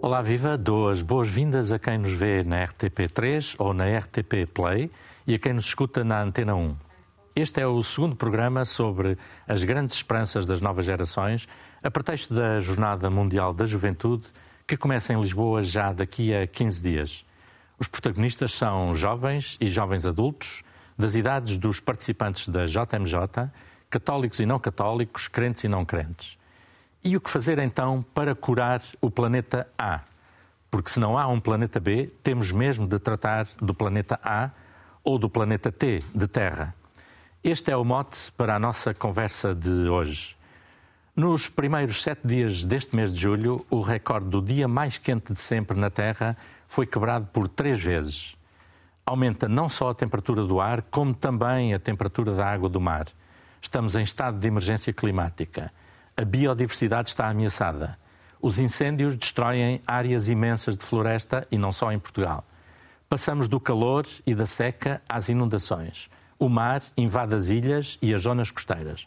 Olá, viva! Dou as boas-vindas a quem nos vê na RTP3 ou na RTP Play e a quem nos escuta na Antena 1. Este é o segundo programa sobre as grandes esperanças das novas gerações, a pretexto da Jornada Mundial da Juventude, que começa em Lisboa já daqui a 15 dias. Os protagonistas são jovens e jovens adultos, das idades dos participantes da JMJ, católicos e não católicos, crentes e não crentes. E o que fazer então para curar o planeta A? Porque se não há um planeta B, temos mesmo de tratar do planeta A ou do planeta T, de Terra. Este é o mote para a nossa conversa de hoje. Nos primeiros sete dias deste mês de julho, o recorde do dia mais quente de sempre na Terra foi quebrado por três vezes. Aumenta não só a temperatura do ar, como também a temperatura da água do mar. Estamos em estado de emergência climática a biodiversidade está ameaçada. Os incêndios destroem áreas imensas de floresta e não só em Portugal. Passamos do calor e da seca às inundações. O mar invade as ilhas e as zonas costeiras.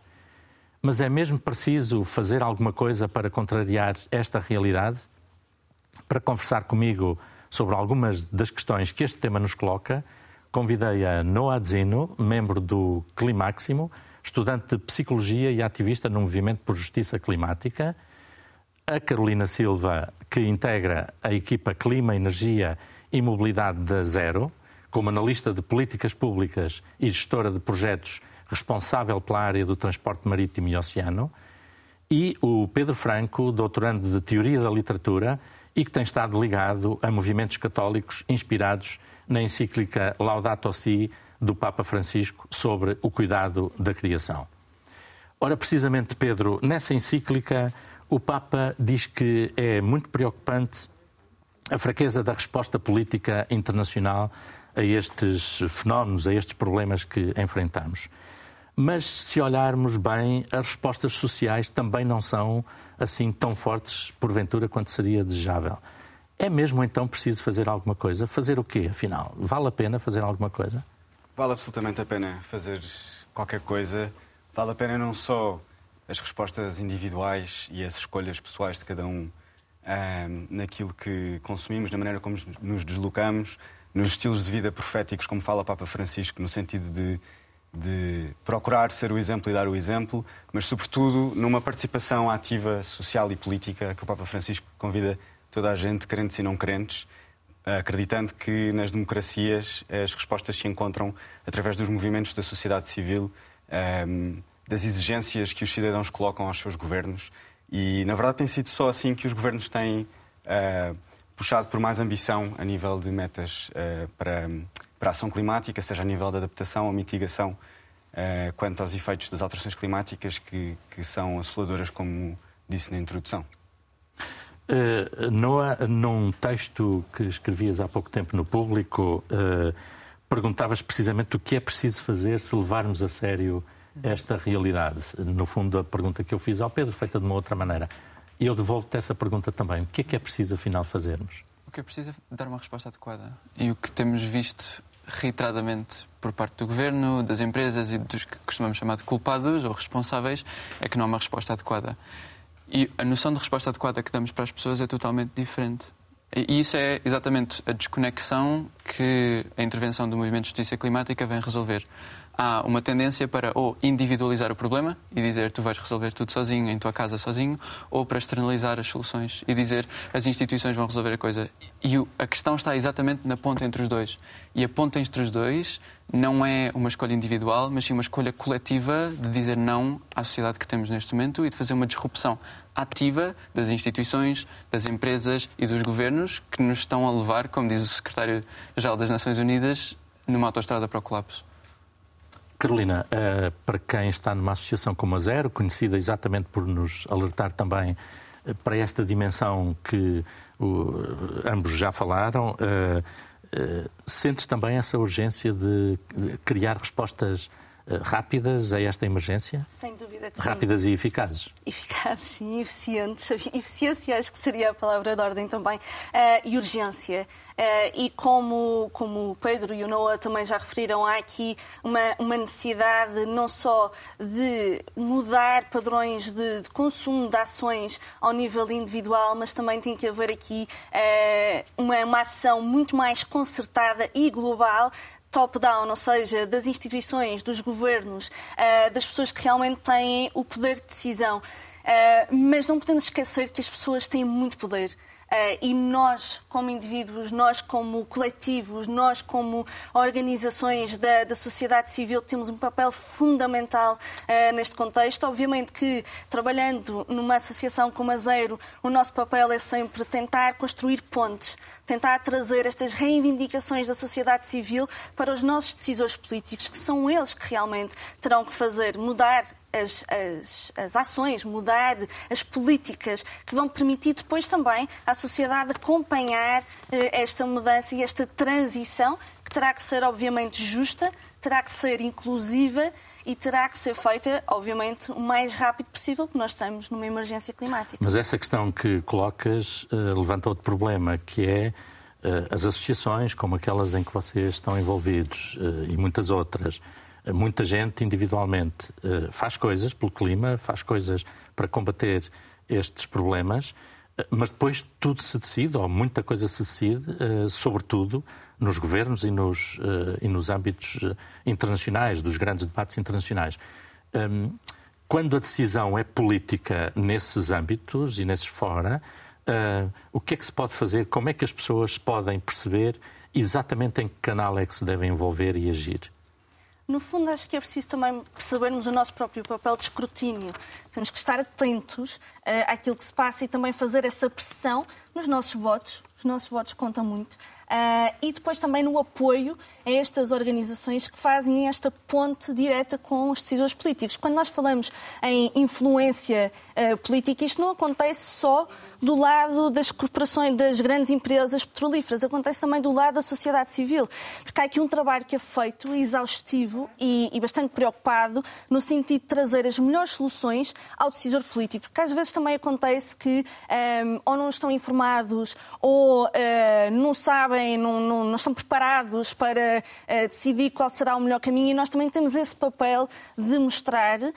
Mas é mesmo preciso fazer alguma coisa para contrariar esta realidade? Para conversar comigo sobre algumas das questões que este tema nos coloca, convidei a Noah Zino, membro do Climáximo, estudante de Psicologia e ativista no Movimento por Justiça Climática, a Carolina Silva, que integra a equipa Clima, Energia e Mobilidade da Zero, como analista de políticas públicas e gestora de projetos responsável pela área do transporte marítimo e oceano, e o Pedro Franco, doutorando de Teoria da Literatura e que tem estado ligado a movimentos católicos inspirados na encíclica Laudato Si do Papa Francisco sobre o cuidado da criação. Ora, precisamente, Pedro, nessa encíclica, o Papa diz que é muito preocupante a fraqueza da resposta política internacional a estes fenómenos, a estes problemas que enfrentamos. Mas se olharmos bem, as respostas sociais também não são assim tão fortes, porventura, quanto seria desejável. É mesmo então preciso fazer alguma coisa? Fazer o quê, afinal? Vale a pena fazer alguma coisa? Vale absolutamente a pena fazer qualquer coisa. Vale a pena não só as respostas individuais e as escolhas pessoais de cada um, naquilo que consumimos, na maneira como nos deslocamos, nos estilos de vida proféticos, como fala o Papa Francisco, no sentido de, de procurar ser o exemplo e dar o exemplo, mas, sobretudo, numa participação ativa social e política que o Papa Francisco convida toda a gente, crentes e não crentes, acreditando que nas democracias as respostas se encontram através dos movimentos da sociedade civil, ehm, das exigências que os cidadãos colocam aos seus governos. E, na verdade, tem sido só assim que os governos têm eh, puxado por mais ambição a nível de metas eh, para, para a ação climática, seja a nível da adaptação ou mitigação eh, quanto aos efeitos das alterações climáticas que, que são assoladoras, como disse na introdução. Uh, Noah, num texto que escrevias há pouco tempo no público, uh, perguntavas precisamente o que é preciso fazer se levarmos a sério esta realidade. No fundo, a pergunta que eu fiz ao Pedro, feita de uma outra maneira. E eu devolvo-te essa pergunta também. O que é que é preciso, afinal, fazermos? O que é preciso é dar uma resposta adequada. E o que temos visto reiteradamente por parte do governo, das empresas e dos que costumamos chamar de culpados ou responsáveis é que não há uma resposta adequada. E a noção de resposta adequada que damos para as pessoas é totalmente diferente. E isso é exatamente a desconexão que a intervenção do movimento de justiça climática vem resolver há uma tendência para ou individualizar o problema e dizer tu vais resolver tudo sozinho, em tua casa sozinho, ou para externalizar as soluções e dizer as instituições vão resolver a coisa. E a questão está exatamente na ponta entre os dois. E a ponta entre os dois não é uma escolha individual, mas sim uma escolha coletiva de dizer não à sociedade que temos neste momento e de fazer uma disrupção ativa das instituições, das empresas e dos governos que nos estão a levar, como diz o secretário-geral das Nações Unidas, numa autoestrada para o colapso. Carolina, uh, para quem está numa associação como a Zero, conhecida exatamente por nos alertar também uh, para esta dimensão que ambos já falaram, sentes também essa urgência de criar respostas eh, rápidas a esta emergência? Sem dúvida que rápidas sim. e eficazes. Eficazes e eficientes. Eficiência acho que seria a palavra de ordem também. Uh, e urgência. Uh, e como, como o Pedro e o Noah também já referiram, há aqui uma, uma necessidade não só de mudar padrões de, de, consumo de ações ao nível individual, mas também tem que haver aqui uh, uma, uma ação muito mais concertada e global top-down, ou seja, das instituições, dos governos, uh, das pessoas que realmente têm o poder de decisão. Uh, mas não podemos esquecer que as pessoas têm muito poder. Uh, e nós, como indivíduos, nós, como coletivos, nós, como organizações da, da sociedade civil, temos um papel fundamental uh, neste contexto. Obviamente que, trabalhando numa associação como a Zero, o nosso papel é sempre tentar construir pontes, tentar trazer estas reivindicações da sociedade civil para os nossos decisores políticos, que são eles que realmente terão que fazer mudar as, as, as, ações, mudar as políticas que vão permitir depois também à sociedade acompanhar eh, esta mudança e esta transição, que terá que ser, obviamente, justa, terá que ser inclusiva e terá que ser feita, obviamente, o mais rápido possível, porque nós estamos numa emergência climática. Mas essa questão que colocas uh, levanta outro problema, que é uh, as associações, como aquelas em que vocês estão envolvidos uh, e muitas outras, muita gente individualmente faz coisas pelo clima, faz coisas para combater estes problemas, mas depois tudo se decide, ou muita coisa se decide, sobretudo nos governos e nos, uh, e nos âmbitos eh, internacionais, dos grandes debates internacionais. Um, quando a decisão é política nesses âmbitos e nesses fora, uh, o que é que se pode fazer? Como é que as pessoas podem perceber exatamente em que canal é que se devem envolver e agir? No fundo, acho que é preciso também percebermos o nosso próprio papel de escrutínio. Temos que estar atentos àquilo que se passa e também fazer essa pressão nos nossos votos. Os nossos votos contam muito. Uh, e depois também no apoio a estas organizações que fazem esta ponte direta com os decisores políticos. Quando nós falamos em influência uh, política, isto não acontece só do lado das corporações, das grandes empresas petrolíferas, acontece também do lado da sociedade civil. Porque há aqui um trabalho que é feito, exaustivo e, e bastante preocupado, no sentido de trazer as melhores soluções ao decisor político. Porque às vezes também acontece que um, ou não estão informados ou uh, não sabem, não, não, não, estão preparados para uh, decidir qual será o melhor caminho e nós também temos esse papel de mostrar, uh,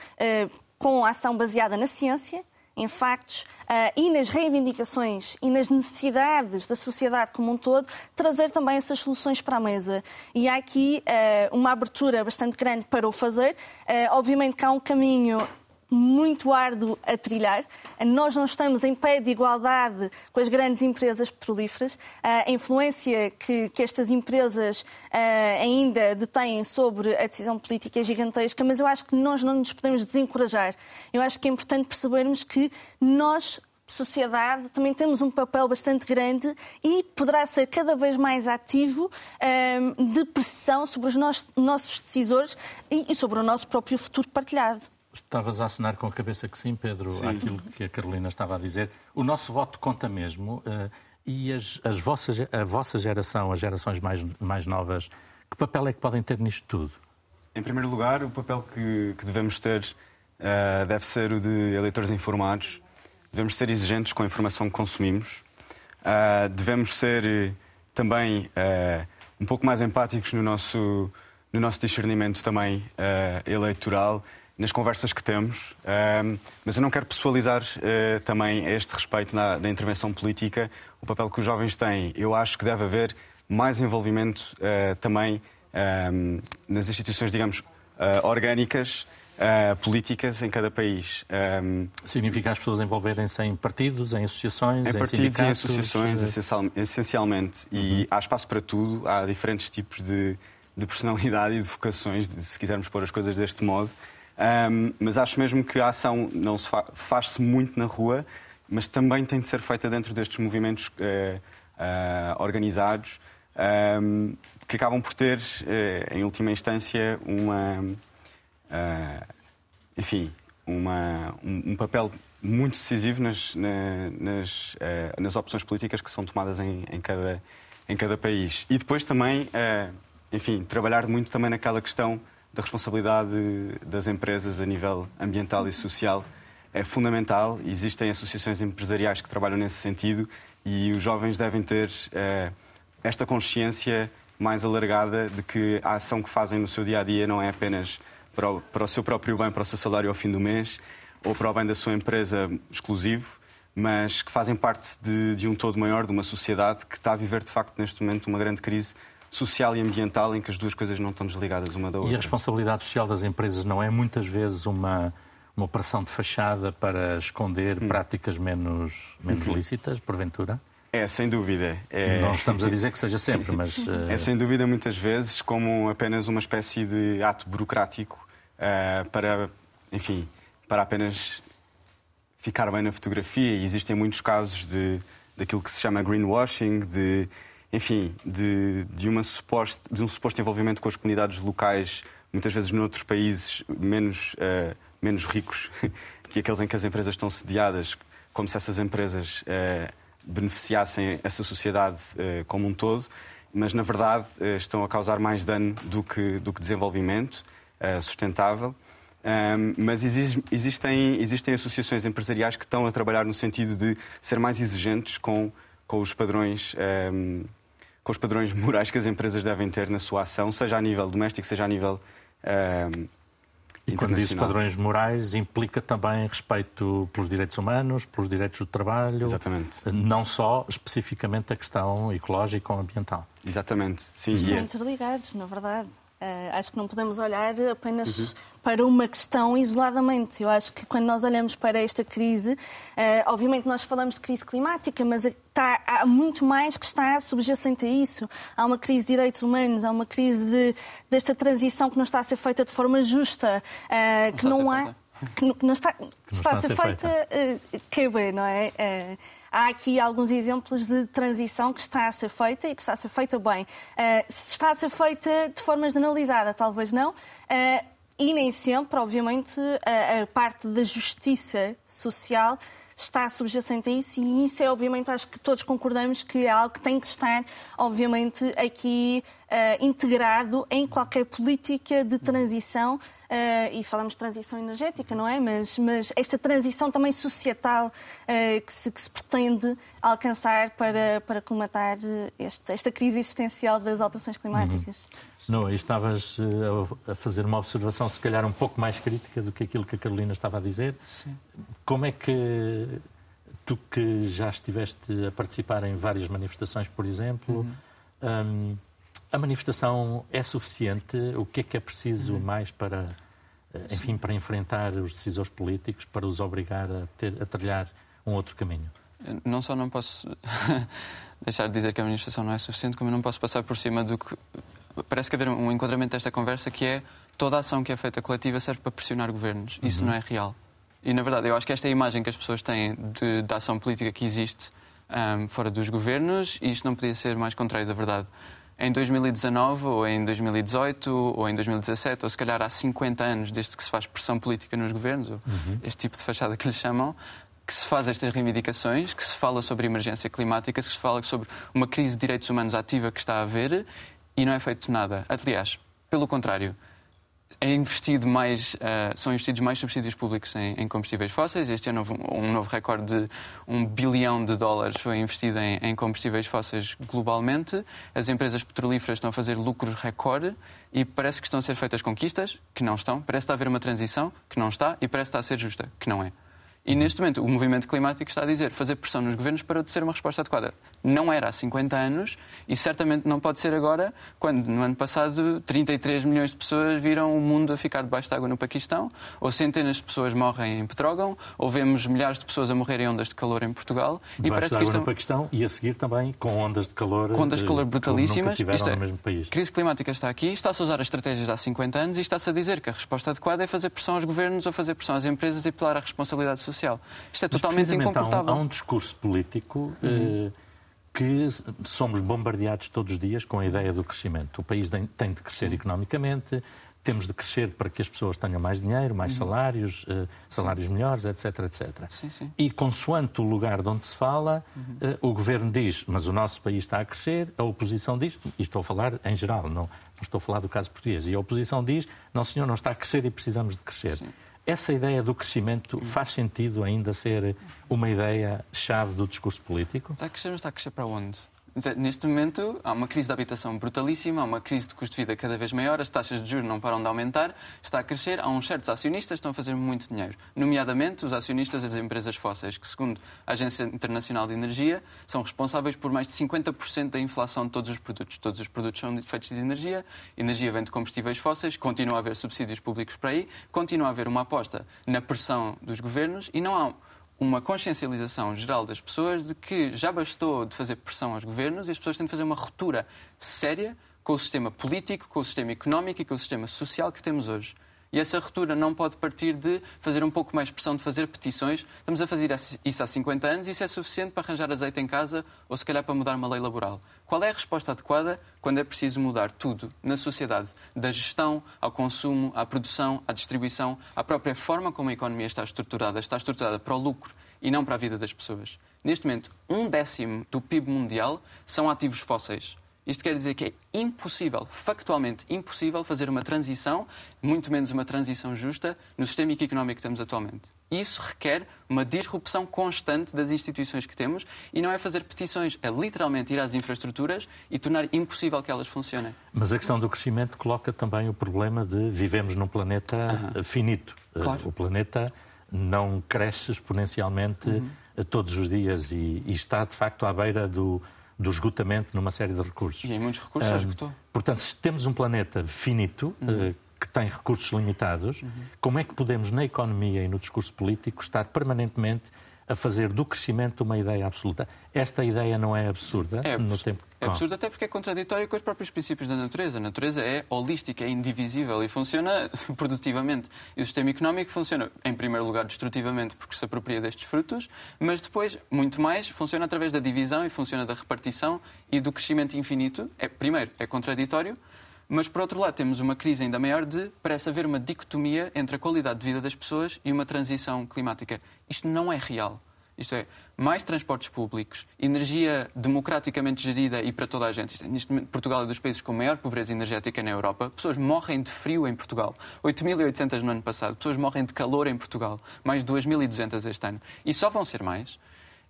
com a ação baseada na ciência, em factos uh, e nas reivindicações e nas necessidades da sociedade como um todo, trazer também essas soluções para a mesa. E há aqui uh, uma abertura bastante grande para o fazer. Uh, obviamente que há um caminho muito árduo a trilhar. Nós não estamos em pé de igualdade com as grandes empresas petrolíferas. A influência que, que estas empresas uh, ainda detêm sobre a decisão política é gigantesca, mas eu acho que nós não nos podemos desencorajar. Eu acho que é importante percebermos que nós sociedade, também temos um papel bastante grande e poderá ser cada vez mais ativo um, de pressão sobre os nossos decisores e, e sobre o nosso próprio futuro partilhado. Estavas a assinar com a cabeça que sim, Pedro, sim. àquilo que a Carolina estava a dizer. O nosso voto conta mesmo. Uh, e as, as vossas, a vossa geração, as gerações mais, mais novas, que papel é que podem ter nisto tudo? Em primeiro lugar, o papel que, que devemos ter uh, deve ser o de eleitores informados. Devemos ser exigentes com a informação que consumimos. Uh, devemos ser também um pouco mais empáticos no nosso, no nosso discernimento também eleitoral nas conversas que temos, mas eu não quero pessoalizar uh, também a este respeito na, na, intervenção política o papel que os jovens têm. Eu acho que deve haver mais envolvimento uh, também nas instituições, digamos, uh, orgânicas. políticas em cada país. Um, Significa as pessoas envolverem-se em partidos, em associações, em, em partidos em associações, essencialmente. Uhum. E há espaço para tudo, há diferentes tipos de, de personalidade e de vocações, se quisermos pôr as coisas deste modo. Um, mas acho mesmo que a ação não se fa faz-se muito na rua, mas também tem de ser feita dentro destes movimentos uh, uh, organizados, que acabam por ter, uh, em última instância, uma, enfim, uma, um, um, papel muito decisivo nas, na, nas, nas opções políticas que são tomadas em, em, cada, em cada país. E depois também, enfim, trabalhar muito também naquela questão da responsabilidade das empresas a nível ambiental e social é fundamental. Existem associações empresariais que trabalham nesse sentido e os jovens devem ter eh, esta consciência mais alargada de que a ação que fazem no seu dia a dia não é apenas para o, para o seu próprio bem, para o seu salário ao fim do mês ou para o bem da sua empresa exclusivo, mas que fazem parte de, de um todo maior, de uma sociedade que está a viver de facto neste momento uma grande crise social e ambiental em que as duas coisas não estão desligadas uma da outra. E a responsabilidade social das empresas não é muitas vezes uma uma operação de fachada para esconder hum. práticas menos, menos uhum. lícitas, porventura? É, sem dúvida. É... Não estamos a dizer que seja sempre, mas. É sem dúvida, muitas vezes, como apenas uma espécie de ato burocrático uh, para, enfim, para apenas ficar bem na fotografia. E existem muitos casos de, daquilo que se chama greenwashing, de, enfim, de, de, uma suposto, de um suposto envolvimento com as comunidades locais, muitas vezes noutros países menos. Uh, menos ricos que aqueles em que as empresas estão sediadas, como se essas empresas eh, beneficiassem essa sociedade eh, como um todo, mas na verdade estão a causar mais dano do que, do que desenvolvimento sustentável. Um, mas existem, existem associações empresariais que estão a trabalhar no sentido de ser mais exigentes com, com os padrões. Um, com os padrões morais que as empresas devem ter na sua ação, seja a nível doméstico, seja a nível um, e quando diz padrões morais, implica também respeito pelos direitos humanos, pelos direitos do trabalho. Exatamente. Não só especificamente a questão ecológica ou ambiental. Exatamente. Sim, Estão é... interligados, na verdade. Uh, acho que não podemos olhar apenas uhum. Para uma questão isoladamente. Eu acho que quando nós olhamos para esta crise, uh, obviamente nós falamos de crise climática, mas está, há muito mais que está subjacente a isso. Há uma crise de direitos humanos, há uma crise de, desta transição que não está a ser feita de forma justa, uh, que não há. Que não está, que não está, está a ser feita, feita. que bem, não é? há aqui alguns exemplos de transição que está a ser feita e que está a ser feita bem. Uh, se está a ser feita de forma generalizada, talvez não. Uh, e nem sempre, obviamente, a, a parte da justiça social está subjacente a isso e isso é, obviamente, acho que todos concordamos que é algo que tem que estar, obviamente, aqui uh, integrado em qualquer política de transição Uh, e falamos de transição energética, não é? Mas, mas esta transição também societal uh, que, se, que, se, pretende alcançar para, para comatar este, esta crise existencial das alterações climáticas. Uhum. Não, estavas uh, a fazer uma observação, se calhar um pouco mais crítica do que aquilo que a Carolina estava a dizer. Sim. Como é que tu que já estiveste a participar em várias manifestações, por exemplo, uhum. um, a manifestação é suficiente? O que é que é preciso uhum. mais para, eh, enfim, para enfrentar os decisores políticos, para os obrigar a, ter, a trilhar um outro caminho? Não só não posso deixar de dizer que a manifestação não é suficiente, como não posso passar por cima do que parece que haver um enquadramento desta conversa que é toda a ação que é feita coletiva serve para pressionar governos. Isso uhum. não é real. E, na verdade, eu acho que esta é a imagem que as pessoas têm de, da ação política que existe um, fora dos governos e isto não podia ser mais contrário da verdade. Em 2019, ou em 2018, ou em 2017, ou se calhar há 50 anos desde que se faz pressão política nos governos, uhum. este tipo de fachada que lhe chamam, que se faz estas reivindicações, que se fala sobre emergência climática, que se fala sobre uma crise de direitos humanos ativa que está a haver e não é feito nada. Aliás, pelo contrário, é investido mais, uh, são investidos mais subsídios públicos em, em, combustíveis fósseis. Este ano um, um novo recorde de um bilhão de dólares foi investido em, em, combustíveis fósseis globalmente. As empresas petrolíferas estão a fazer lucros recorde e parece que estão a ser feitas conquistas, que não estão. Parece que está a haver uma transição, que não está. E parece que está a ser justa, que não é. E neste momento o movimento climático está a dizer fazer pressão nos governos para ser uma resposta adequada. Não era há 50 anos e certamente não pode ser agora, quando no ano passado 33 milhões de pessoas viram o mundo a ficar debaixo de água no Paquistão, ou centenas de pessoas morrem em Petrógão, ou vemos milhares de pessoas a morrer em ondas de calor em Portugal. Debaixo e parece de água que isto... no Paquistão e a seguir também com ondas de calor, com ondas de calor brutalíssimas. Isto é, no mesmo país. crise climática está aqui, está-se a usar as estratégias há 50 anos e está-se a dizer que a resposta adequada é fazer pressão aos governos ou fazer pressão às empresas e apelar à responsabilidade social. Isto é totalmente incomportável. Há um, há um discurso político uhum. eh, que somos bombardeados todos os dias com a ideia do crescimento. O país tem de crescer Sim. economicamente, temos de crescer para que as pessoas tenham mais dinheiro, mais uhum. salários, uh, salários sim. melhores, etc, etc. Sim, sim. E consoante o lugar de onde se fala, uhum. uh, o governo diz, mas o nosso país está a crescer, a oposição diz, e estou a falar em geral, não, não estou a falar do caso português, e a oposição diz, não senhor, não está a crescer e precisamos de crescer. Essa ideia do crescimento uhum. faz sentido ainda ser uma ideia-chave do discurso político? Está a crescer, mas está a crescer para onde? Neste momento, há uma crise de habitação brutalíssima, há uma crise de custo de vida cada vez maior, as taxas de juros não param de aumentar, está a crescer. Há uns certos acionistas que estão a fazer muito dinheiro, nomeadamente os acionistas das empresas fósseis, que, segundo a Agência Internacional de Energia, são responsáveis por mais de 50% da inflação de todos os produtos. Todos os produtos são feitos de energia, energia vem de combustíveis fósseis, continua a haver subsídios públicos para aí, continua a haver uma aposta na pressão dos governos e não há uma consciencialização geral das pessoas de que já bastou de fazer pressão aos governos e as pessoas têm de fazer uma ruptura séria com o sistema político, com o sistema económico e com o sistema social que temos hoje. E essa ruptura não pode partir de fazer um pouco mais pressão, de fazer petições. Estamos a fazer isso há 50 anos isso é suficiente para arranjar azeite em casa ou, se calhar, para mudar uma lei laboral. Qual é a resposta adequada quando é preciso mudar tudo na sociedade? Da gestão ao consumo, à produção, à distribuição, à própria forma como a economia está estruturada. Está estruturada para o lucro e não para a vida das pessoas. Neste momento, um décimo do PIB mundial são ativos fósseis. Isto quer dizer que é impossível, factualmente impossível, fazer uma transição, muito menos uma transição justa, no sistema económico que temos atualmente. Isso requer uma disrupção constante das instituições que temos e não é fazer petições, é literalmente ir às infraestruturas e tornar impossível que elas funcionem. Mas a questão do crescimento coloca também o problema de vivemos num planeta uh -huh. finito. Claro. O planeta não cresce exponencialmente uh -huh. todos os dias e, e está, de facto, à beira do, do esgotamento numa série de recursos. E em muitos recursos já esgotou. Portanto, se temos um planeta finito, uhum. uh, que tem recursos limitados, uhum. como é que podemos, na economia e no discurso político, estar permanentemente a fazer do crescimento uma ideia absoluta. Esta ideia não é absurda é no tempo É absurda até porque é contraditória com os próprios princípios da natureza. A natureza é holística, é indivisível e funciona produtivamente. E o sistema económico funciona, em primeiro lugar, destrutivamente porque se apropria destes frutos, mas depois, muito mais, funciona através da divisão e funciona da repartição e do crescimento infinito. É, primeiro, é contraditório, mas, por outro lado, temos uma crise ainda maior de parece haver uma dicotomia entre a qualidade de vida das pessoas e uma transição climática. Isto não é real. Isto é, mais transportes públicos, energia democraticamente gerida e para toda a gente. É, neste momento, Portugal é dos países com maior pobreza energética na Europa. Pessoas morrem de frio em Portugal. 8.800 no ano passado. Pessoas morrem de calor em Portugal. Mais 2.200 este ano. E só vão ser mais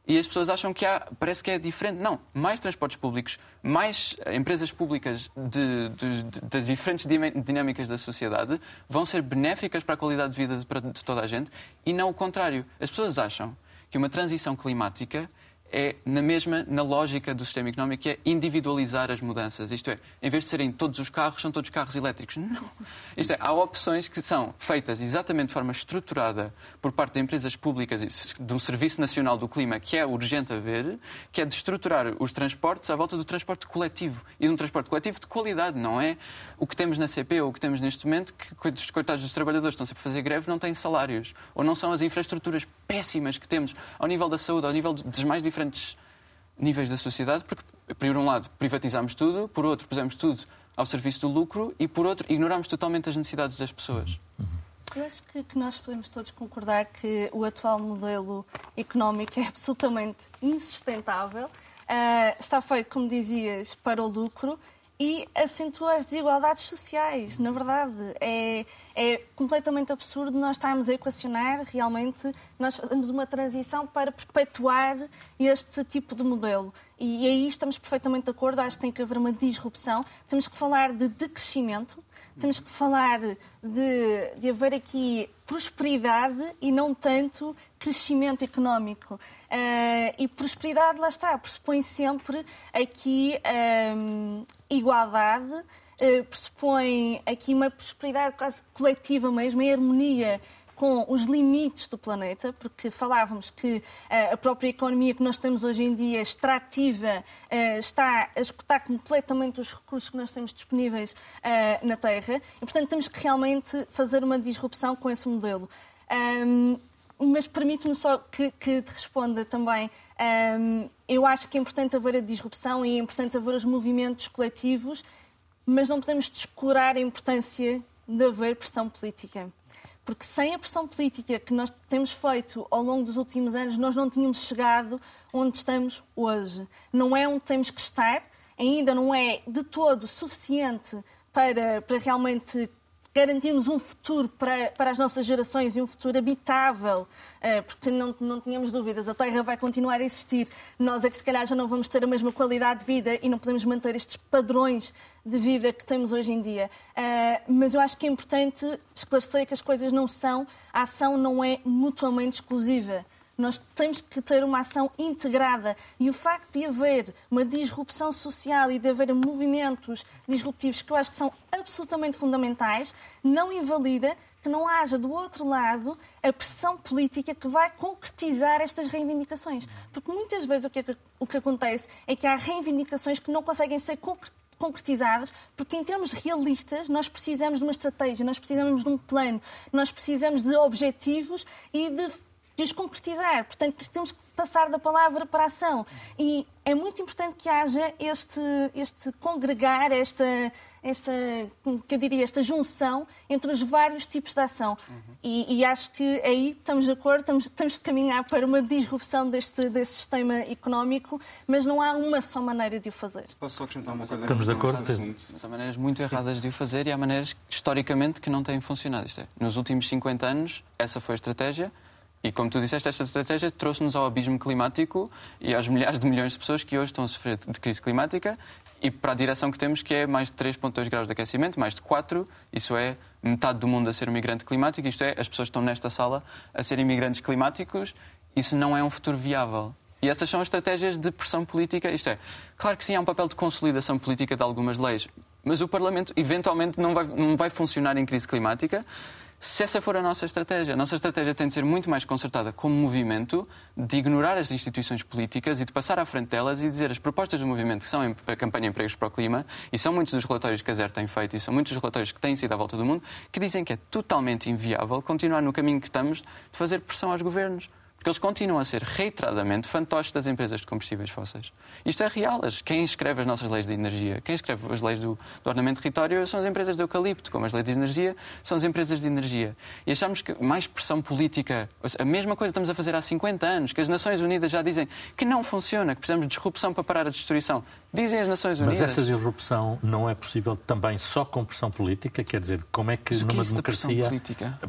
e as pessoas acham que há, parece que é diferente. Não, mais transportes públicos, mais empresas públicas de, de, de, das diferentes dinâmicas da sociedade vão ser benéficas para a qualidade de vida de, de toda a gente e não o contrário. As pessoas acham que uma transição climática é na mesma, na lógica do sistema económico, que é individualizar as mudanças. Isto é, em vez de serem todos os carros, são todos carros elétricos. Não. Isto é, há opções que são feitas exatamente de forma estruturada por parte de empresas públicas de um Serviço Nacional do Clima, que é urgente haver, que é de estruturar os transportes à volta do transporte coletivo. E de um transporte coletivo de qualidade, não é o que temos na CP ou o que temos neste momento, que os coitados dos trabalhadores estão sempre a fazer greve, não têm salários. Ou não são as infraestruturas péssimas que temos ao nível da saúde, ao nível dos mais diferentes diferentes níveis da sociedade, porque, por um lado, privatizamos tudo, por outro, pusemos tudo ao serviço do lucro e, por outro, ignoramos totalmente as necessidades das pessoas. Eu acho que, que, nós podemos todos concordar que o atual modelo económico é absolutamente insustentável. Uh, está feito, como dizias, para o lucro e acentua as desigualdades sociais. Na verdade, é, é completamente absurdo nós estarmos a equacionar realmente, nós fazemos uma transição para perpetuar este tipo de modelo. E aí estamos perfeitamente de acordo, acho que tem que haver uma disrupção. Temos que falar de decrescimento, temos que falar de, de haver aqui prosperidade e não tanto crescimento económico. Uh, e prosperidade, lá está, pressupõe sempre aqui um, igualdade, uh, pressupõe aqui uma prosperidade quase coletiva mesmo, em harmonia com os limites do planeta, porque falávamos que uh, a própria economia que nós temos hoje em dia, extrativa, uh, está a escutar completamente os recursos que nós temos disponíveis uh, na Terra. E, portanto, temos que realmente fazer uma disrupção com esse modelo. Mas permite-me só que, que, te responda também eu acho que é importante haver a disrupção e é importante haver os movimentos coletivos, mas não podemos descurar a importância de haver pressão política. Porque sem a pressão política que nós temos feito ao longo dos últimos anos, nós não tínhamos chegado onde estamos hoje. Não é onde temos que estar, ainda não é de todo suficiente para, para realmente garantirmos um futuro para, para as nossas gerações e um futuro habitável, eh, porque não, não tínhamos dúvidas, a Terra vai continuar a existir. Nós é que se calhar já não vamos ter a mesma qualidade de vida e não podemos manter estes padrões de vida que temos hoje em dia. Eh, mas eu acho que é importante esclarecer que as coisas não são, a ação não é mutuamente exclusiva. Nós temos que ter uma ação integrada e o facto de haver uma disrupção social e de haver movimentos disruptivos que eu acho que são absolutamente fundamentais não invalida que não haja do outro lado a pressão política que vai concretizar estas reivindicações. Porque muitas vezes o que, o que acontece é que há reivindicações que não conseguem ser concretizadas, porque em termos realistas nós precisamos de uma estratégia, nós precisamos de um plano, nós precisamos de objetivos e de de os concretizar. Portanto, temos que passar da palavra para a ação. E é muito importante que haja este, este congregar, esta, esta, que eu diria, esta junção entre os vários tipos de ação. Uhum. E, e, acho que aí estamos de acordo, estamos, temos que caminhar para uma disrupção deste, deste sistema económico, mas não há uma só maneira de o fazer. Posso só acrescentar uma coisa? Estamos de acordo. Mas há maneiras muito erradas de o fazer e há maneiras, historicamente, que não têm funcionado. Isto é, nos últimos 50 anos, essa foi a estratégia e como tu disseste, esta estratégia trouxe-nos ao abismo climático e aos milhares de milhões de pessoas que hoje estão a sofrer de crise climática e para a direção que temos, que é mais de 3,2 graus de aquecimento, mais de 4, isso é metade do mundo a ser um migrante climático, isto é, as pessoas que estão nesta sala a serem migrantes climáticos, isso não é um futuro viável. E essas são as estratégias de pressão política, isto é, claro que sim, há um papel de consolidação política de algumas leis, mas o Parlamento eventualmente não vai, não vai funcionar em crise climática se essa for a nossa estratégia. A nossa estratégia tem de ser muito mais concertada como movimento, de ignorar as instituições políticas e de passar à frente delas e dizer as propostas do movimento que são a campanha Empregos para o Clima, e são muitos dos relatórios que a ZER tem feito, e são muitos dos relatórios que têm sido à volta do mundo, que dizem que é totalmente inviável continuar no caminho que estamos de fazer pressão aos governos porque eles continuam a ser reiteradamente fantoches das empresas de combustíveis fósseis. Isto é real. Quem escreve as nossas leis de energia, quem escreve as leis do, do ordenamento território são as empresas de eucalipto, como as leis de energia são as empresas de energia. E achamos que mais pressão política, a mesma coisa estamos a fazer há 50 anos, que as Nações Unidas já dizem que não funciona, que precisamos de disrupção para parar a destruição. Dizem as Nações Unidas. Mas essa disrupção não é possível também só com pressão política? Quer dizer, como é que Mas numa que é democracia.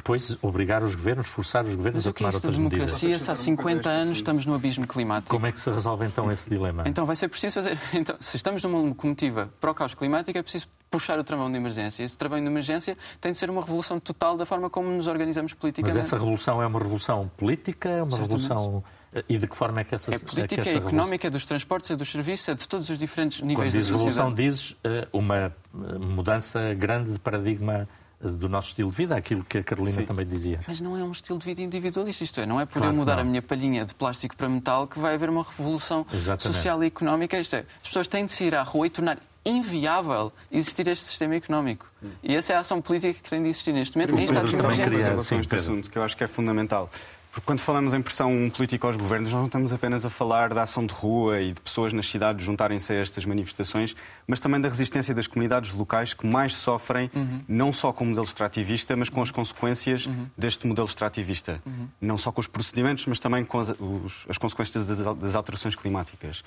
Pois, obrigar os governos, forçar os governos Mas a tomar é outras medidas há 50 anos estamos no abismo climático. Como é que se resolve então esse dilema? Então vai ser preciso fazer. Então, se estamos numa locomotiva para o caos climático, é preciso puxar o travão de emergência. Esse travão de emergência tem de ser uma revolução total da forma como nos organizamos politicamente. Mas essa revolução é uma revolução política? É uma Certamente. revolução. E de que forma é que essa É política, é, que é económica, é dos transportes, é dos serviços, é de todos os diferentes níveis Quando diz de revolução, dizes eh, uma eh, mudança grande de paradigma eh, do nosso estilo de vida, aquilo que a Carolina Sim. também dizia. Mas não é um estilo de vida individualista, isto é, não é por Claro eu mudar a minha palhinha de plástico para metal que vai haver uma revolução Exatamente. social e económica. Isto é, as pessoas têm de sair à rua e tornar inviável existir este sistema económico. E essa é a ação política que tem de existir neste momento Pedro, em estados de também queria- sim, este assunto que eu acho que é fundamental. Porque quando falamos em pressão política aos governos, nós não estamos apenas a falar da ação de rua e de pessoas nas cidades juntarem-se a estas manifestações, mas também da resistência das comunidades locais que mais sofrem, não só com o modelo extrativista, mas com as consequências deste modelo extrativista. Não só com os procedimentos, mas também com as, os- as consequências das, das alterações climáticas.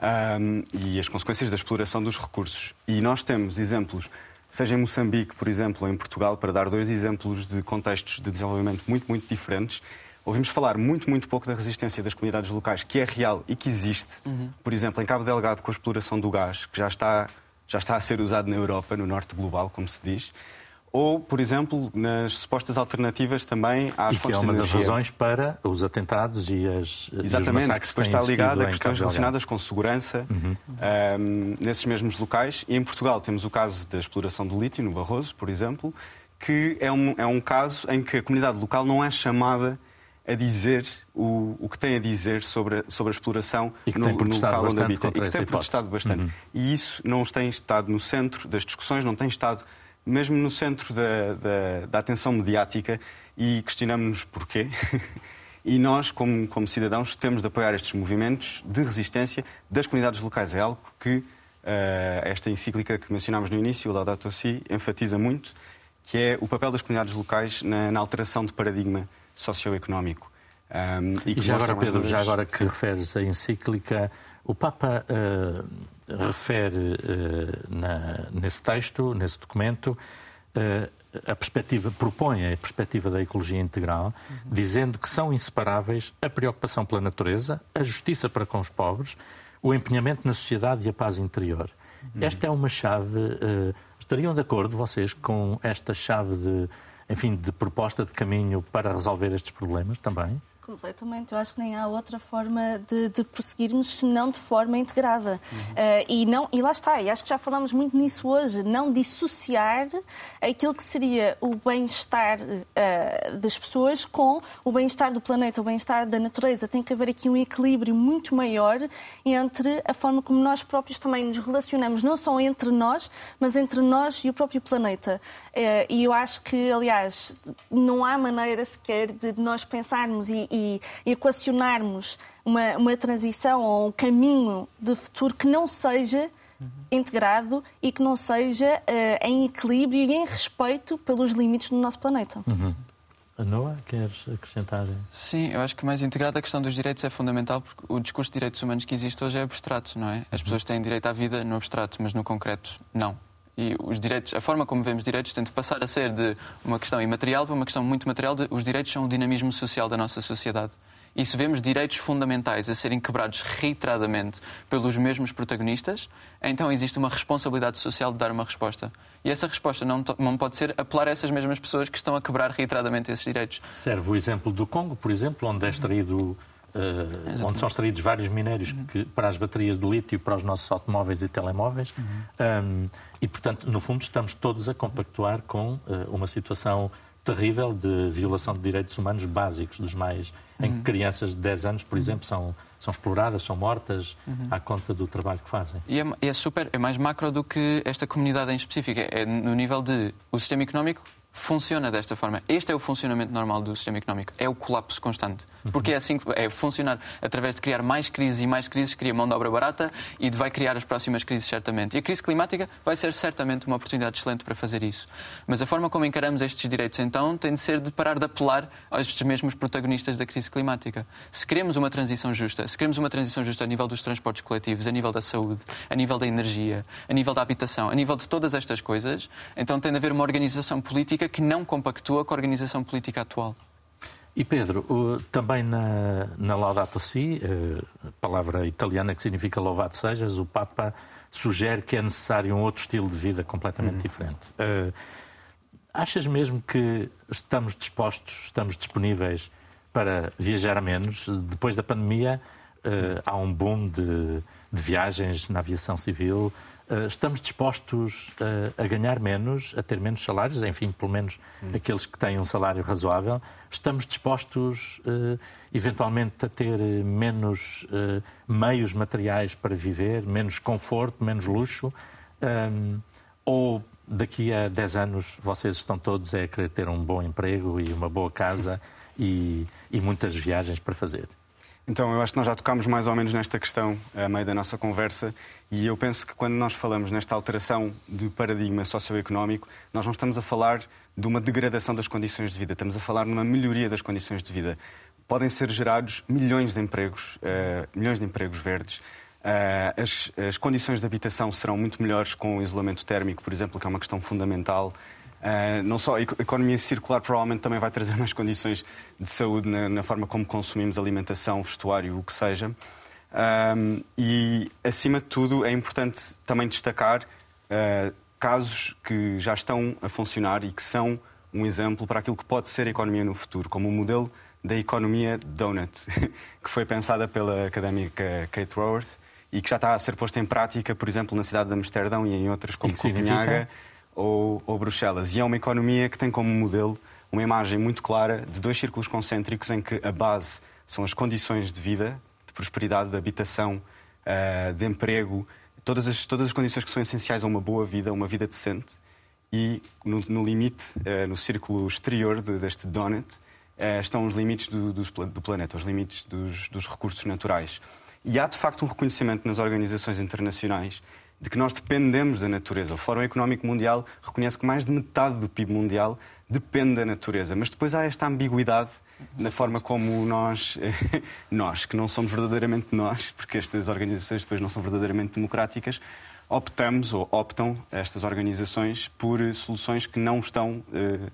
Ahm, e as consequências da exploração dos recursos. E nós temos exemplos, seja em Moçambique, por exemplo, ou em Portugal, para dar dois exemplos de contextos de desenvolvimento muito, muito diferentes. Ouvimos falar muito, muito pouco da resistência das comunidades locais, que é real e que existe. Por exemplo, em Cabo Delgado, com a exploração do gás, que já está, já está a ser usado na Europa, no norte global, como se diz. Ou, por exemplo, nas supostas alternativas também às E que fontes é uma de das energia. razões para os atentados e, as, e os Exatamente, que depois que está existido a questões relacionadas com segurança ahm, nesses mesmos locais. E em Portugal temos o caso da exploração do lítio, no Barroso, por exemplo, que é um, é um caso em que a comunidade local não é chamada a dizer o, o que tem a dizer sobre a, sobre a exploração E que no, tem no protestado local onde bastante habita. E que tem hipótese. protestado bastante. E isso não tem estado no centro das discussões, não tem estado mesmo no centro da, da, da atenção mediática e questionamos-nos porquê. E nós, como, como cidadãos, temos de apoiar estes movimentos de resistência das comunidades locais. É algo que uh, esta encíclica que mencionámos no início, o Laudato Si, enfatiza muito, que é o papel das comunidades locais na, na alteração de paradigma socioeconómico. Um, e, e já agora, Pedro, vez... já agora que Sim. referes a encíclica, o Papa uh, refere uh, na, nesse texto, nesse documento, uh, a perspectiva, propõe a perspectiva da ecologia integral, uhum. dizendo que são inseparáveis a preocupação pela natureza, a justiça para com os pobres, o empenhamento na sociedade e a paz interior. Uhum. Esta é uma chave. estariam de acordo vocês com esta chave de, enfim, de proposta de caminho para resolver estes problemas também? Completamente. Eu acho que nem há outra forma de, de prosseguirmos senão de forma integrada. Uhum. Uh, e, não, e lá está, e acho que já falamos muito nisso hoje, não dissociar aquilo que seria o bem-estar uh, das pessoas com o bem-estar do planeta, o bem-estar da natureza. Tem que haver aqui um equilíbrio muito maior entre a forma como nós próprios também nos relacionamos, não só entre nós, mas entre nós e o próprio planeta. Uh, e eu acho que, aliás, não há maneira sequer de nós pensarmos e, e, equacionarmos uma, uma transição ou um caminho de futuro que não seja integrado e que não seja uh, em equilíbrio e em respeito pelos limites do nosso planeta. Uhum. Noah, queres acrescentar? Sim, eu acho que mais integrado a questão dos direitos é fundamental porque o discurso de direitos humanos que existe hoje é abstrato, não é? As uhum. pessoas têm direito à vida no abstrato, mas no concreto, não. E os direitos, a forma como vemos direitos tem de passar a ser de uma questão imaterial para uma questão muito material. De, os direitos são o dinamismo social da nossa sociedade. E se vemos direitos fundamentais a serem quebrados reiteradamente pelos mesmos protagonistas, então existe uma responsabilidade social de dar uma resposta. E essa resposta não, não pode ser apelar a essas mesmas pessoas que estão a quebrar reiteradamente esses direitos. Serve o exemplo do Congo, por exemplo, onde é extraído Uh, onde são extraídos vários minérios uhum. que, para as baterias de lítio, para os nossos automóveis e telemóveis. Uhum. Um, e, portanto, no fundo, estamos todos a compactuar com uh, uma situação terrível de violação de direitos humanos básicos, dos mais. Uhum. em que crianças de 10 anos, por exemplo, são, são exploradas, são mortas uhum. à conta do trabalho que fazem. E é, é, super, é mais macro do que esta comunidade em específico. É no nível de o sistema económico funciona desta forma. Este é o funcionamento normal do sistema económico. É o colapso constante. Porque é assim que é funcionar através de criar mais crises e mais crises, cria mão de obra barata e vai criar as próximas crises, certamente. E a crise climática vai ser certamente uma oportunidade excelente para fazer isso. Mas a forma como encaramos estes direitos, então, tem de ser de parar de apelar a estes mesmos protagonistas da crise climática. Se queremos uma transição justa, se queremos uma transição justa a nível dos transportes coletivos, a nível da saúde, a nível da energia, a nível da habitação, a nível de todas estas coisas, então tem de haver uma organização política que não compactua com a organização política atual. E Pedro, também na, na Laudato Si, eh, palavra italiana que significa louvado sejas, o Papa sugere que é necessário um outro estilo de vida completamente uhum. diferente. Uh, achas mesmo que estamos dispostos, estamos disponíveis para viajar menos? Depois da pandemia, uh, há um boom de, de viagens na aviação civil. Eh, estamos dispostos eh, a ganhar menos, a ter menos salários, enfim, pelo menos hum. aqueles que têm um salário razoável. Estamos dispostos, eh, eventualmente, a ter menos meios materiais para viver, menos conforto, menos luxo? Ou daqui a 10 anos vocês estão todos a querer ter um bom emprego e uma boa casa e, e muitas viagens para fazer? Então, eu acho que nós já tocámos mais ou menos nesta questão a meio da nossa conversa e eu penso que quando nós falamos nesta alteração de paradigma socioeconómico, nós não estamos a falar de uma degradação das condições de vida, estamos a falar numa melhoria das condições de vida. Podem ser gerados milhões de empregos, uh, milhões de empregos verdes. Uh, as, as condições de habitação serão muito melhores com o isolamento térmico, por exemplo, que é uma questão fundamental. Uh, não só a economia circular provavelmente também vai trazer mais condições de saúde na, na forma como consumimos alimentação, vestuário, o que seja. Um, e, acima de tudo, é importante também destacar uh, casos que já estão a funcionar e que são um exemplo para aquilo que pode ser a economia no futuro, como o modelo da economia donut, que foi pensada pela académica Kate Raworth e que já está a ser posta em prática, por exemplo, na cidade de Amsterdão e em outras como Copenhaga ou, ou Bruxelas. E é uma economia que tem como modelo uma imagem muito clara de dois círculos concêntricos em que a base são as condições de vida, de prosperidade, de habitação, uh, de emprego, todas as, todas as condições que são essenciais a uma boa vida, uma vida decente. E no, no limite, uh, no círculo exterior de, deste donut, eh, estão os limites do, do, do planeta, os limites dos, dos recursos naturais. E há, de facto, um reconhecimento nas organizações internacionais de que nós dependemos da natureza. O Fórum Económico Mundial reconhece que mais de metade do PIB mundial depende da natureza. Mas depois há esta ambiguidade na forma como nós, nós, que não somos verdadeiramente nós, porque estas organizações depois não são verdadeiramente democráticas, optamos ou optam estas organizações por soluções que não estão, eh,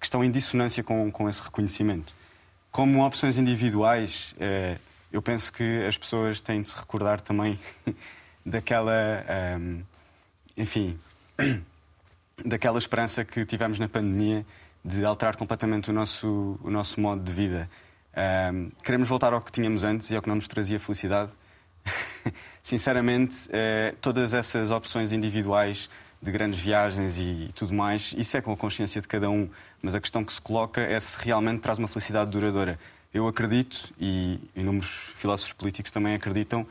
que estão em dissonância com, com esse reconhecimento. Como opções individuais, eh, eu penso que as pessoas têm de se recordar também daquela, ehm, enfim, daquela esperança que tivemos na pandemia de alterar completamente o nosso, o nosso modo de vida. Um, queremos voltar ao que tínhamos antes e ao que não nos trazia felicidade. Sinceramente, eh, todas essas opções individuais de grandes viagens e tudo mais, isso é com a consciência de cada um, mas a questão que se coloca é se realmente traz uma felicidade duradoura. Eu acredito, e inúmeros filósofos políticos também acreditam,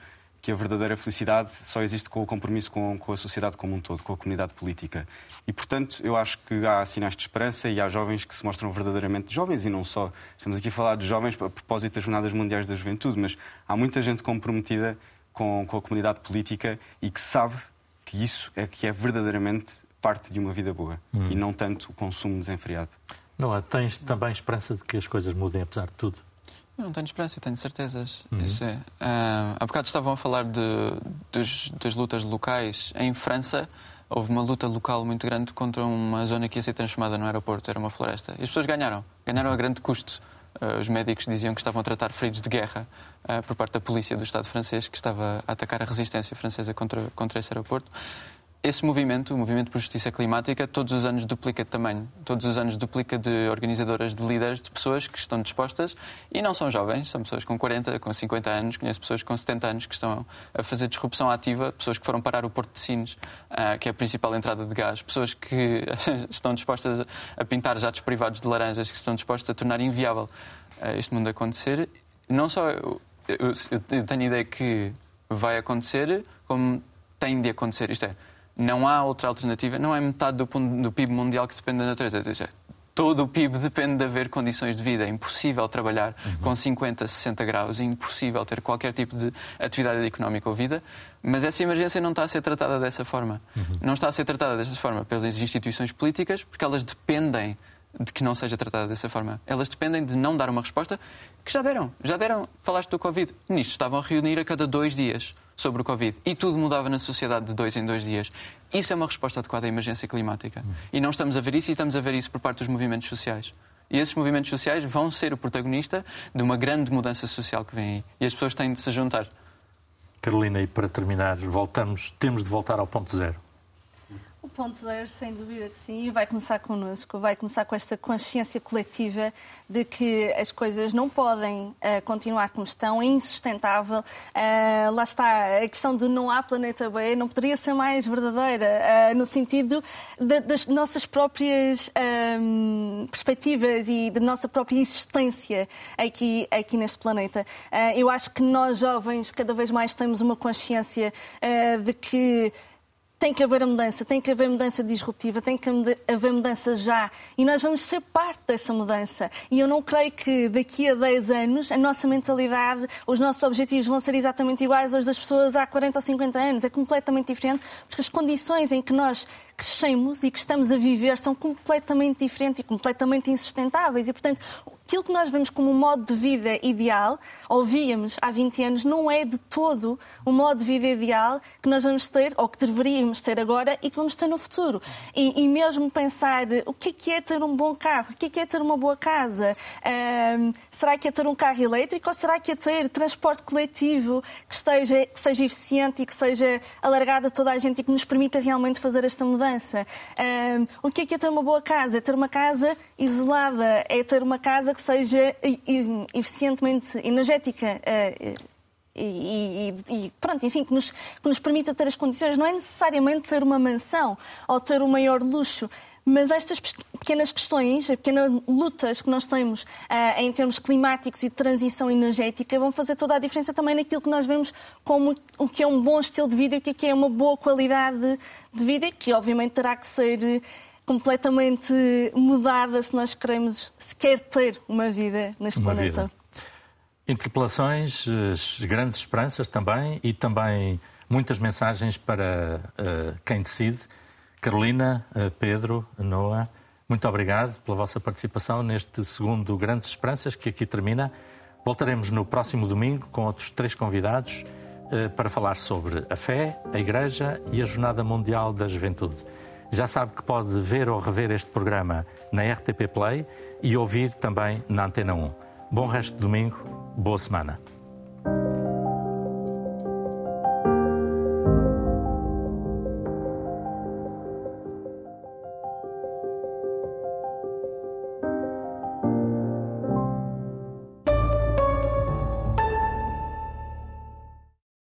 que a verdadeira felicidade só existe com o compromisso com, com, a sociedade como um todo, com a comunidade política. E, portanto, eu acho que há sinais de esperança e há jovens que se mostram verdadeiramente jovens e não só. Estamos aqui a falar de jovens a propósito das Jornadas Mundiais da Juventude, mas há muita gente comprometida com, com a comunidade política e que sabe que isso é que é verdadeiramente parte de uma vida boa hum. e não tanto o consumo desenfreado. Não, tens também esperança de que as coisas mudem apesar de tudo? Não tenho esperança, tenho certezas. Uhum. Isso é. Uh, há bocado estavam a falar de, dos, das lutas locais. Em França, houve uma luta local muito grande contra uma zona que ia ser transformada no aeroporto, era uma floresta. E as pessoas ganharam. Ganharam a grande custo. Uh, os médicos diziam que estavam a tratar feridos de guerra uh, por parte da polícia do Estado francês, que estava a atacar a resistência francesa contra, contra esse aeroporto esse movimento, o movimento por justiça climática, todos os anos duplica de tamanho. Todos os anos duplica de organizadoras, de líderes, de pessoas que estão dispostas e não são jovens, são pessoas com 40, com 50 anos, conheço pessoas com 70 anos que estão a fazer disrupção ativa, pessoas que foram parar o Porto de Sines, ah, que é a principal entrada de gás, pessoas que estão dispostas a pintar jatos privados de laranjas, que estão dispostas a tornar inviável ah, este mundo acontecer. Não só eu, eu tenho a ideia que vai acontecer, como tem de acontecer. Isto é, não há outra alternativa, não é metade do, do PIB mundial que depende da natureza. Todo o PIB depende de haver condições de vida. É impossível trabalhar uhum. com 50, 60 graus, é impossível ter qualquer tipo de atividade económica ou vida, mas essa emergência não está a ser tratada dessa forma. Uhum. Não está a ser tratada dessa forma pelas instituições políticas, porque elas dependem de que não seja tratada dessa forma. Elas dependem de não dar uma resposta que já deram. Já deram. Falaste do Covid. Ministros estavam a reunir a cada dois dias sobre o Covid e tudo mudava na sociedade de dois em dois dias. Isso é uma resposta adequada à emergência climática. E não estamos a ver isso e estamos a ver isso por parte dos movimentos sociais. E esses movimentos sociais vão ser o protagonista de uma grande mudança social que vem aí. E as pessoas têm de se juntar. Carolina, e para terminar, voltamos, temos de voltar ao ponto zero. O ponto zero, sem dúvida que sim, vai começar connosco, vai começar com esta consciência coletiva de que as coisas não podem uh, continuar como estão, é insustentável. Uh, lá está, a questão de não há planeta B não poderia ser mais verdadeira, uh, no sentido de, das nossas próprias um, perspectivas e da nossa própria existência aqui, aqui neste planeta. eu acho que nós, jovens, cada vez mais temos uma consciência de que tem que haver a mudança, tem que haver mudança disruptiva, tem que haver mudança já. E nós vamos ser parte dessa mudança. E eu não creio que daqui a 10 anos a nossa mentalidade, os nossos objetivos vão ser exatamente iguais aos das pessoas há 40 ou 50 anos. É completamente diferente, porque as condições em que nós crescemos e que estamos a viver são completamente diferentes e completamente insustentáveis. E, portanto, aquilo que nós vemos como um modo de vida ideal, ou víamos há 20 anos, não é de todo o modo de vida ideal que nós vamos ter, ou que deveríamos ter agora e que vamos ter no futuro. E, e mesmo pensar o que é, que é ter um bom carro, o que é, que é ter uma boa casa, um, será que é ter um carro elétrico ou será que é ter transporte coletivo que, esteja, que seja eficiente e que seja alargado a toda a gente e que nos permita realmente fazer esta mudança? Mudança. Um, o que é, que é ter uma boa casa? É ter uma casa isolada, é ter uma casa que seja eficientemente energética. Uh, e, e, e, pronto, enfim, que nos, que nos permita ter as condições. Não é necessariamente ter uma mansão ou ter o maior luxo, mas estas pequenas questões, pequenas lutas que nós temos uh, em termos climáticos e de transição energética vão fazer toda a diferença também naquilo que nós vemos como o que é um bom estilo de vida e o que é, é uma boa qualidade de vida, que obviamente terá que ser completamente mudada se nós queremos sequer ter uma vida neste uma planeta. Vida. Interpelações, grandes esperanças também e também muitas mensagens para uh, quem decide. Carolina, uh, Pedro, Noah, muito obrigado pela vossa participação neste segundo Grandes Esperanças, que aqui termina. Voltaremos no próximo domingo com outros três convidados uh, para falar sobre a fé, a Igreja e a Jornada Mundial da Juventude. Já sabe que pode ver ou rever este programa na RTP Play e ouvir também na Antena 1. Bom resto de domingo, boa semana.